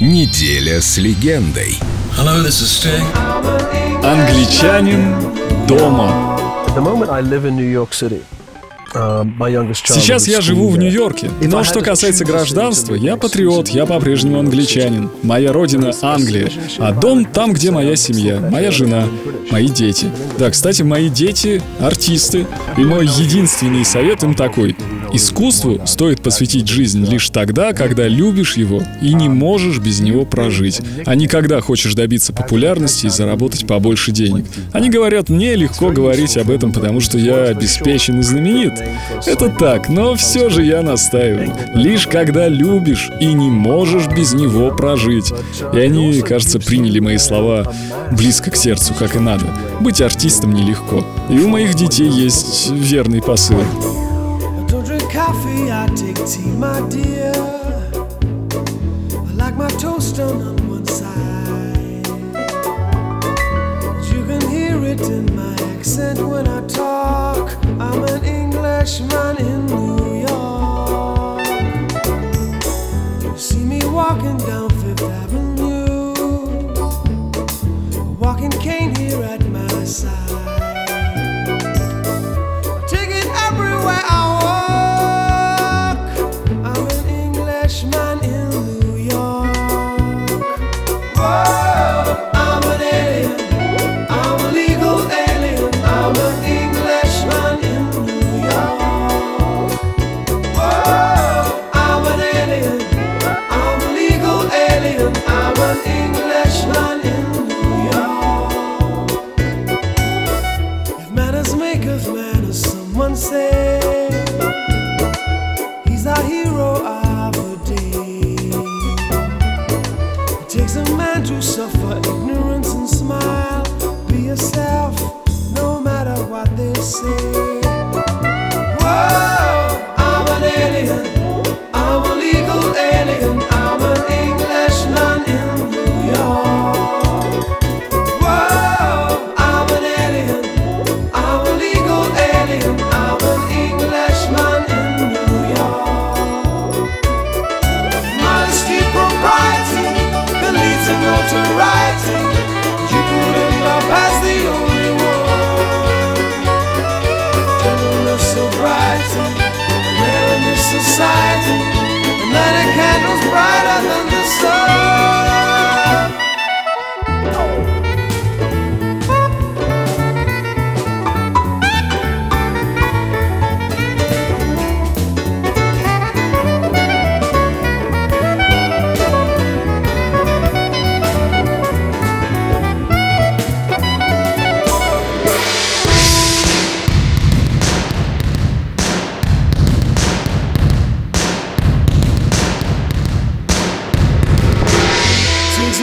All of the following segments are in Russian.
Неделя с легендой. Hello, this is Sting. Англичанин дома. Uh, Сейчас я живу в. Нью-Йорке. Но что касается гражданства, я патриот, я по-прежнему англичанин. Моя родина — Англия. А дом там, где моя семья, моя жена, мои дети. Да, кстати, мои дети — артисты. И мой единственный совет им такой. Искусству стоит посвятить жизнь лишь тогда, когда любишь его и не можешь без него прожить, а не когда хочешь добиться популярности и заработать побольше денег. Они говорят, мне легко говорить об этом, потому что я обеспечен и знаменит. Это так, но все же я настаиваю. Лишь когда любишь и не можешь без него прожить. И они, кажется, приняли мои слова близко к сердцу, как и надо. Быть артистом нелегко. И у моих детей есть верный посыл. Coffee, I take tea, my dear. I like my toast done on one side. You can hear it in my accent when I talk. I'm an Englishman in New York. You see me walking down far. so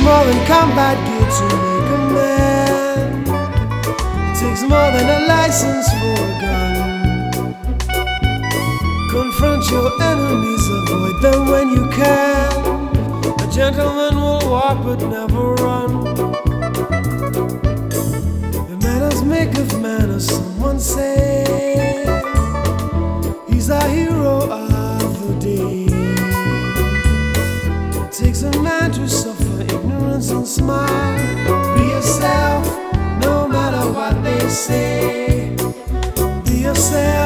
more than combat gear to make a man. It takes more than a license for a gun. Confront your enemies, avoid them when you can. A gentleman will walk but never run. The manners make of manners, someone say. He's our hero of the day. It takes a man to suffer ignorance and smile. Be yourself, no matter what they say. Be yourself,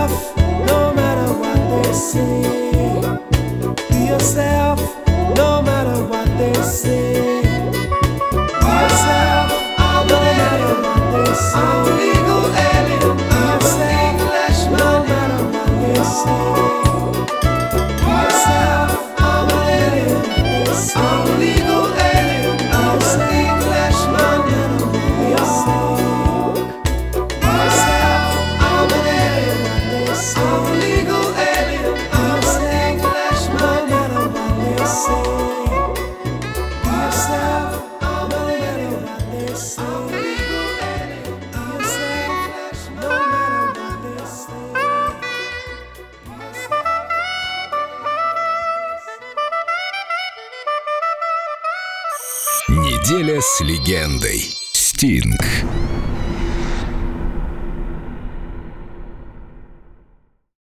Неделя с легендой. Стинг.